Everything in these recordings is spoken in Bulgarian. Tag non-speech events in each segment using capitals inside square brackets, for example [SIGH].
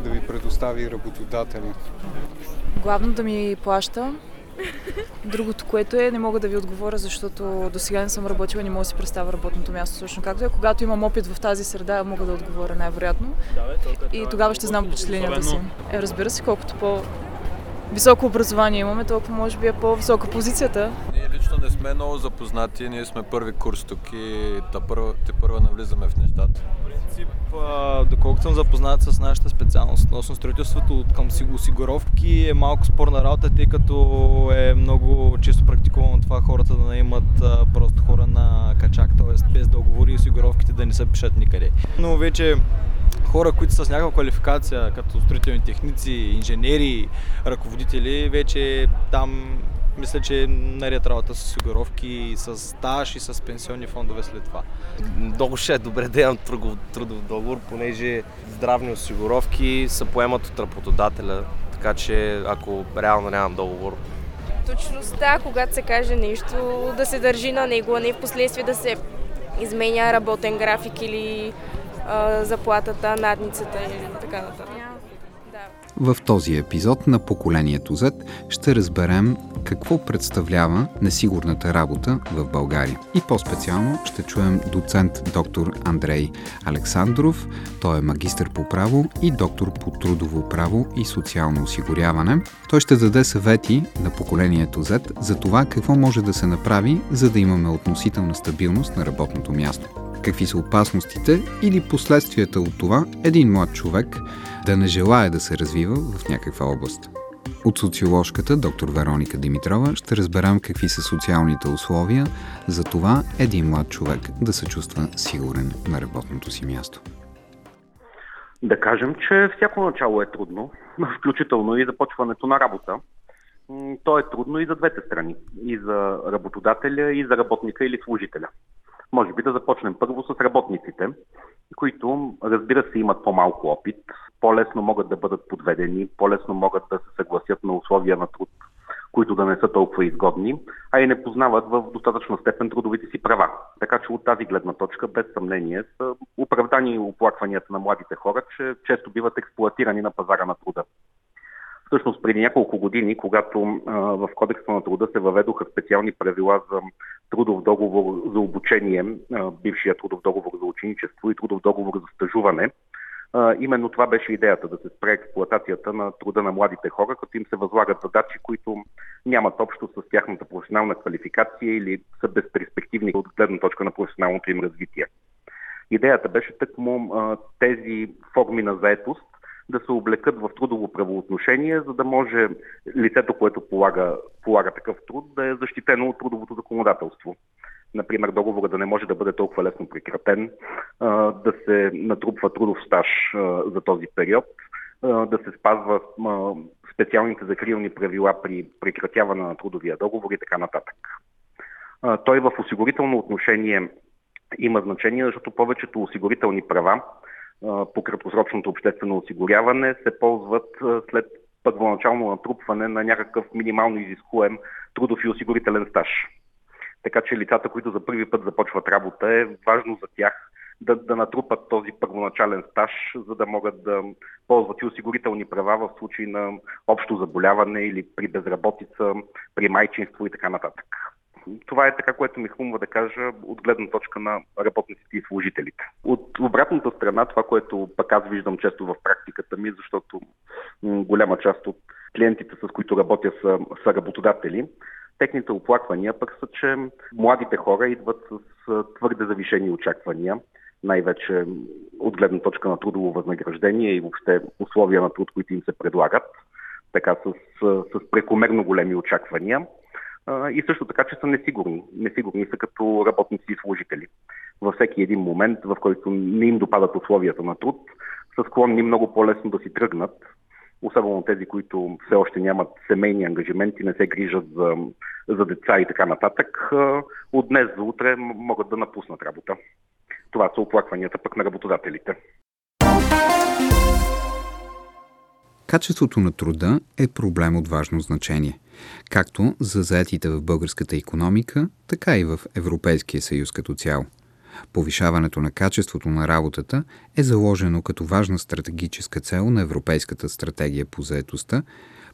да ви предостави работодателя? Главно да ми плаща. Другото, което е, не мога да ви отговоря, защото до сега не съм работила и не мога да си представя работното място точно както е. Когато имам опит в тази среда, мога да отговоря най-вероятно. И тогава ще знам впечатленията си. Е, разбира се, колкото по високо образование имаме, толкова може би е по-висока позицията. Ние лично не сме много запознати, ние сме първи курс тук и те първа, те първа навлизаме в нещата. Принцип, доколкото съм запознат с нашата специалност относно строителството от към си- осигуровки е малко спорна работа, тъй като е много често практикувано това хората да а, просто хора на качак, т.е. без договори и осигуровките да не се пишат никъде. Но вече хора, които са с някаква квалификация, като строителни техници, инженери, ръководители, вече там мисля, че е наред работа с осигуровки, с стаж и с пенсионни фондове след това. много ще е добре да имам трудов, трудов договор, понеже здравни осигуровки се поемат от работодателя, така че ако реално нямам договор, точността, когато се каже нещо, да се държи на него, а не в последствие да се изменя работен график или а, заплатата, надницата или така нататък. В този епизод на Поколението Z ще разберем какво представлява несигурната работа в България. И по-специално ще чуем доцент доктор Андрей Александров. Той е магистър по право и доктор по трудово право и социално осигуряване. Той ще даде съвети на Поколението Z за това какво може да се направи, за да имаме относителна стабилност на работното място. Какви са опасностите или последствията от това един млад човек да не желая да се развива в някаква област. От социоложката доктор Вероника Димитрова ще разберем какви са социалните условия за това един млад човек да се чувства сигурен на работното си място. Да кажем, че всяко начало е трудно, [LAUGHS] включително и започването на работа. То е трудно и за двете страни. И за работодателя, и за работника или служителя. Може би да започнем първо с работниците, които, разбира се, имат по-малко опит, по-лесно могат да бъдат подведени, по-лесно могат да се съгласят на условия на труд, които да не са толкова изгодни, а и не познават в достатъчна степен трудовите си права. Така че от тази гледна точка, без съмнение, са оправдани оплакванията на младите хора, че често биват експлуатирани на пазара на труда. Всъщност преди няколко години, когато а, в Кодекса на труда се въведоха специални правила за трудов договор за обучение, а, бившия трудов договор за ученичество и трудов договор за стажуване, а, именно това беше идеята да се спре експлуатацията на труда на младите хора, като им се възлагат задачи, които нямат общо с тяхната професионална квалификация или са безперспективни от гледна точка на професионалното им развитие. Идеята беше тъкмо тези форми на заетост да се облекат в трудово правоотношение, за да може лицето, което полага, полага такъв труд, да е защитено от трудовото законодателство. Например, договора да не може да бъде толкова лесно прекратен, да се натрупва трудов стаж за този период, да се спазва специалните закрилни правила при прекратяване на трудовия договор и така нататък. Той в осигурително отношение има значение, защото повечето осигурителни права по краткосрочното обществено осигуряване се ползват след първоначално натрупване на някакъв минимално изискуем трудов и осигурителен стаж. Така че лицата, които за първи път започват работа, е важно за тях да, да натрупат този първоначален стаж, за да могат да ползват и осигурителни права в случай на общо заболяване или при безработица, при майчинство и така нататък. Това е така, което ми хрумва да кажа от гледна точка на работниците и служителите. От обратната страна, това, което пък аз виждам често в практиката ми, защото голяма част от клиентите, с които работя, са, са работодатели, техните оплаквания пък са, че младите хора идват с твърде завишени очаквания, най-вече от гледна точка на трудово възнаграждение и въобще условия на труд, които им се предлагат, така с, с, прекомерно големи очаквания и също така, че са несигурни. Несигурни са като работници и служители. Във всеки един момент, в който не им допадат условията на труд, са склонни много по-лесно да си тръгнат, особено тези, които все още нямат семейни ангажименти, не се грижат за, за деца и така нататък, от днес за утре могат да напуснат работа. Това са оплакванията пък на работодателите. Качеството на труда е проблем от важно значение, както за заетите в българската економика, така и в Европейския съюз като цяло. Повишаването на качеството на работата е заложено като важна стратегическа цел на Европейската стратегия по заетостта,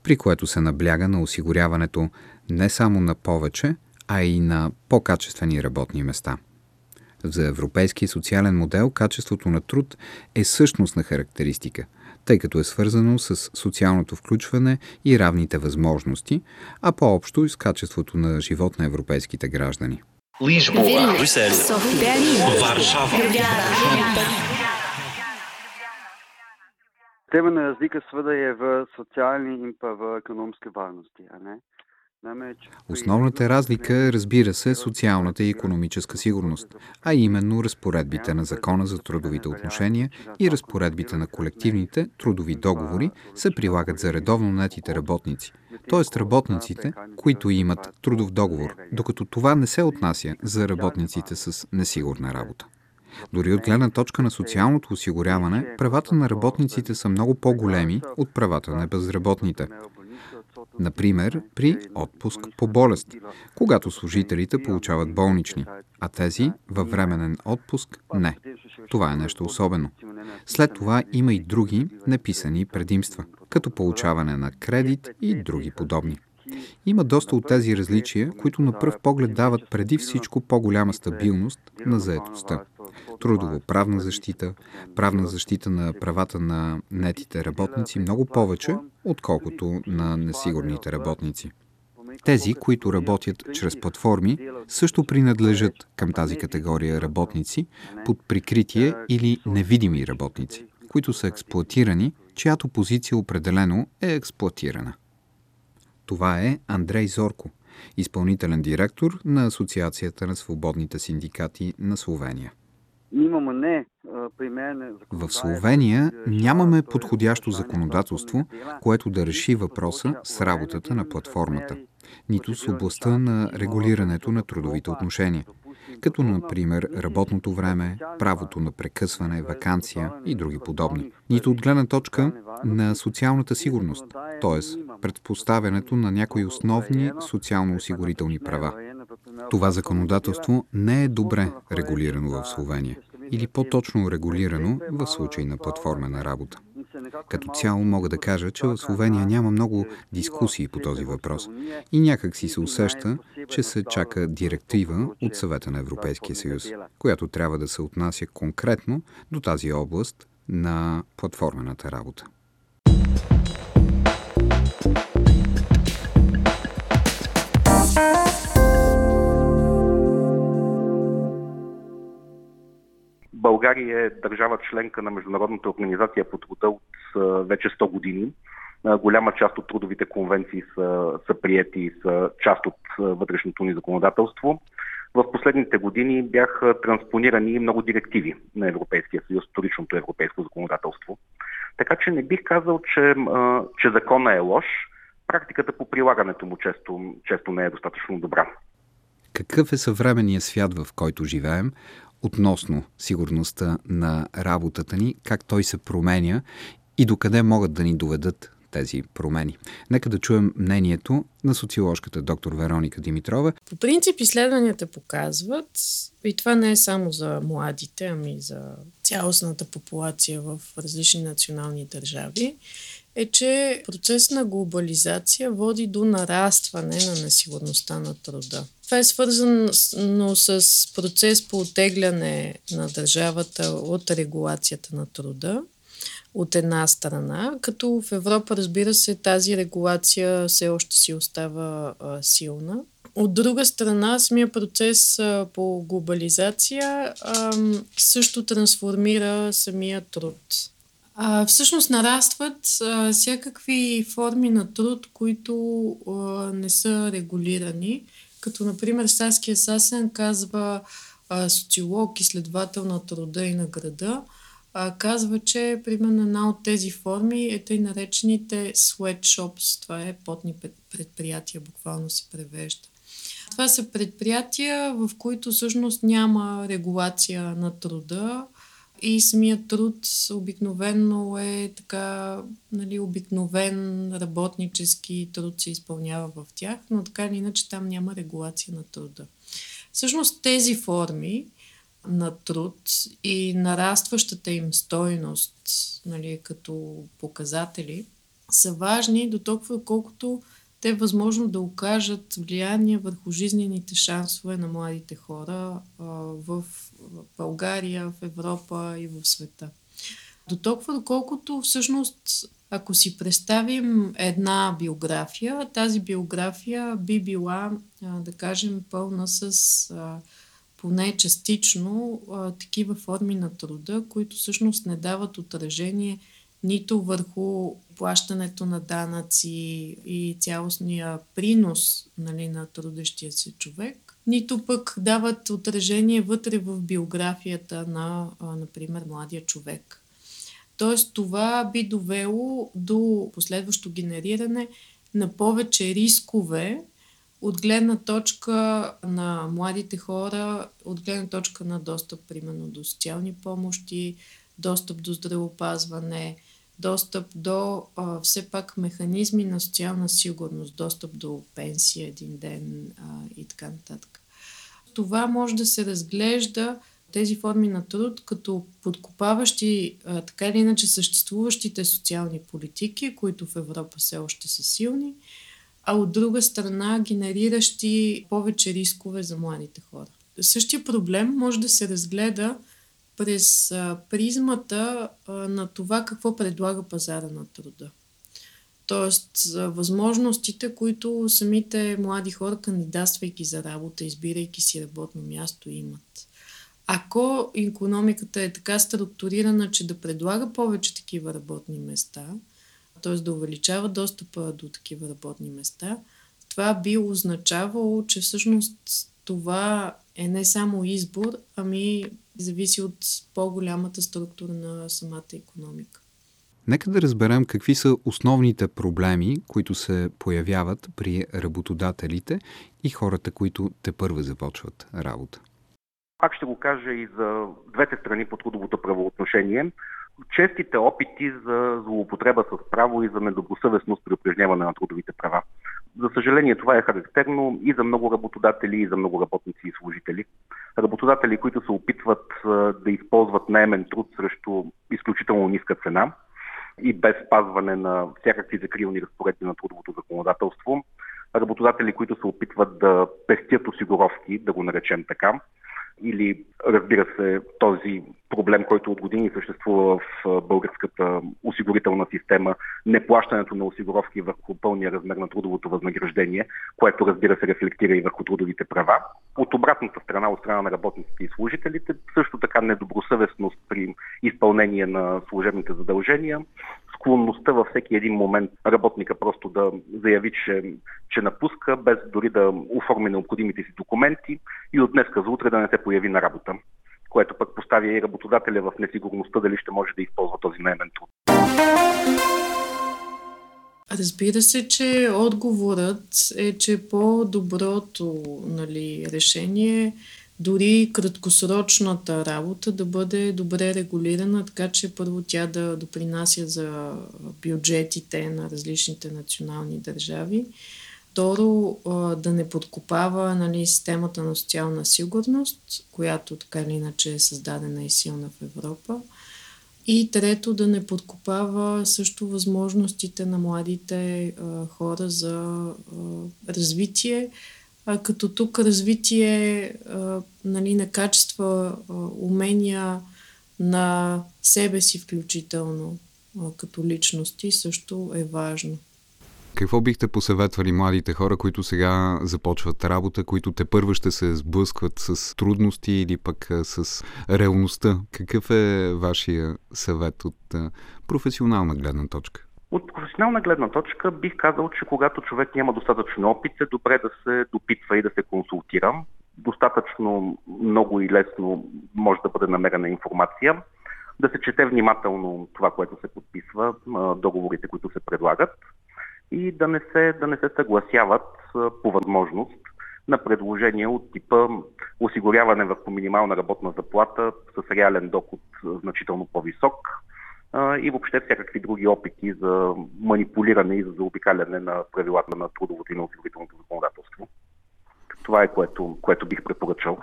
при което се набляга на осигуряването не само на повече, а и на по-качествени работни места. За европейския социален модел качеството на труд е същностна характеристика, тъй като е свързано с социалното включване и равните възможности, а по-общо и с качеството на живот на европейските граждани. Брюсел, Варшава. Темена разлика свъда е в социални и в економски важности, а не? Основната разлика е, разбира се, социалната и економическа сигурност, а именно разпоредбите на Закона за трудовите отношения и разпоредбите на колективните трудови договори се прилагат за редовно нетите работници, т.е. работниците, които имат трудов договор, докато това не се отнася за работниците с несигурна работа. Дори от гледна точка на социалното осигуряване, правата на работниците са много по-големи от правата на безработните. Например, при отпуск по болест, когато служителите получават болнични, а тези във временен отпуск не. Това е нещо особено. След това има и други неписани предимства, като получаване на кредит и други подобни. Има доста от тези различия, които на пръв поглед дават преди всичко по-голяма стабилност на заетостта трудово-правна защита, правна защита на правата на нетите работници много повече, отколкото на несигурните работници. Тези, които работят чрез платформи, също принадлежат към тази категория работници под прикритие или невидими работници, които са експлуатирани, чиято позиция определено е експлуатирана. Това е Андрей Зорко, изпълнителен директор на Асоциацията на свободните синдикати на Словения. В Словения нямаме подходящо законодателство, което да реши въпроса с работата на платформата, нито с областта на регулирането на трудовите отношения, като например работното време, правото на прекъсване, вакансия и други подобни, нито от гледна точка на социалната сигурност, т.е. предпоставянето на някои основни социално-осигурителни права. Това законодателство не е добре регулирано в Словения или по-точно регулирано в случай на платформена работа. Като цяло мога да кажа, че в Словения няма много дискусии по този въпрос и някак си се усеща, че се чака директива от съвета на Европейския съюз, която трябва да се отнася конкретно до тази област на платформената работа. България е държава членка на Международната организация по труда от вече 100 години. Голяма част от трудовите конвенции са, са прияти и са част от вътрешното ни законодателство. В последните години бяха транспонирани много директиви на Европейския съюз, вторичното европейско законодателство. Така че не бих казал, че, че закона е лош. Практиката по прилагането му често, често не е достатъчно добра. Какъв е съвременният свят, в който живеем? относно сигурността на работата ни, как той се променя и докъде могат да ни доведат тези промени. Нека да чуем мнението на социоложката доктор Вероника Димитрова. По принцип изследванията показват, и това не е само за младите, ами за цялостната популация в различни национални държави, е, че процес на глобализация води до нарастване на несигурността на труда. Това е свързано с процес по отегляне на държавата от регулацията на труда от една страна, като в Европа, разбира се, тази регулация все още си остава а, силна. От друга страна, самия процес а, по глобализация а, също трансформира самия труд. А, всъщност нарастват а, всякакви форми на труд, които а, не са регулирани. Като, например, Саския Сасен казва а, социолог, изследовател на труда и на града, а, казва, че примерно една от тези форми е тъй наречените sweatshops. Това е потни предприятия, буквално се превежда. Това са предприятия, в които всъщност няма регулация на труда и самият труд обикновенно е така, нали, обикновен работнически труд се изпълнява в тях, но така или иначе там няма регулация на труда. Всъщност тези форми на труд и нарастващата им стойност нали, като показатели са важни до толкова, колкото те възможно да окажат влияние върху жизнените шансове на младите хора в България, в Европа и в света. До толкова, доколкото всъщност, ако си представим една биография, тази биография би била, да кажем, пълна с поне частично такива форми на труда, които всъщност не дават отражение нито върху плащането на данъци и цялостния принос нали, на трудещия се човек, нито пък дават отражение вътре в биографията на, например, младия човек. Тоест това би довело до последващо генериране на повече рискове от гледна точка на младите хора, от гледна точка на достъп, примерно, до социални помощи, достъп до здравеопазване, достъп до а, все пак механизми на социална сигурност, достъп до пенсия един ден а, и така нататък. Това може да се разглежда тези форми на труд като подкопаващи а, така или иначе съществуващите социални политики, които в Европа все още са силни, а от друга страна генериращи повече рискове за младите хора. Същия проблем може да се разгледа през а, призмата а, на това какво предлага пазара на труда. Тоест, за възможностите, които самите млади хора, кандидатствайки за работа, избирайки си работно място, имат. Ако економиката е така структурирана, че да предлага повече такива работни места, т.е. да увеличава достъпа до такива работни места, това би означавало, че всъщност това е не само избор, ами зависи от по-голямата структура на самата економика. Нека да разберем какви са основните проблеми, които се появяват при работодателите и хората, които те първа започват работа. Пак ще го кажа и за двете страни по трудовото правоотношение. Честите опити за злоупотреба с право и за недобросъвестност при упражняване на трудовите права. За съжаление, това е характерно и за много работодатели, и за много работници и служители. Работодатели, които се опитват да използват наемен труд срещу изключително ниска цена и без спазване на всякакви закрилни разпоредби на трудовото законодателство. Работодатели, които се опитват да пестят осигуровки, да го наречем така, или разбира се този проблем, който от години съществува в българската осигурителна система, неплащането на осигуровки върху пълния размер на трудовото възнаграждение, което разбира се рефлектира и върху трудовите права. От обратната страна, от страна на работниците и служителите, също така недобросъвестност при изпълнение на служебните задължения, склонността във всеки един момент работника просто да заяви, че, че напуска, без дори да оформи необходимите си документи и от днес за утре да не се появи на работа, което пък поставя и работодателя в несигурността дали ще може да използва този наемен труд. Разбира се, че отговорът е, че по-доброто нали, решение дори краткосрочната работа да бъде добре регулирана, така че първо тя да допринася за бюджетите на различните национални държави. Второ, да не подкопава нали, системата на социална сигурност, която така или иначе е създадена и силна в Европа. И трето, да не подкопава също възможностите на младите а, хора за а, развитие, а, като тук развитие а, нали, на качества, а, умения на себе си включително а, като личности също е важно. Какво бихте посъветвали младите хора, които сега започват работа, които те първо ще се сблъскват с трудности или пък с реалността? Какъв е вашия съвет от професионална гледна точка? От професионална гледна точка бих казал, че когато човек няма достатъчно опит, е добре да се допитва и да се консултира. Достатъчно много и лесно може да бъде намерена информация. да се чете внимателно това, което се подписва, договорите, които се предлагат и да не се, да не се съгласяват по възможност на предложения от типа осигуряване върху минимална работна заплата с реален доход значително по-висок и въобще всякакви други опити за манипулиране и за заобикаляне на правилата на трудовото и на осигурителното законодателство. Това е което, което бих препоръчал.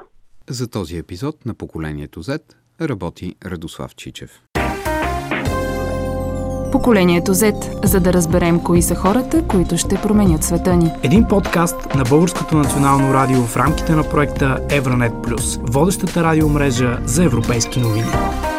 За този епизод на поколението Z работи Радослав Чичев. Поколението Z, за да разберем кои са хората, които ще променят света ни. Един подкаст на Българското национално радио в рамките на проекта Евронет Плюс, водещата радиомрежа за европейски новини.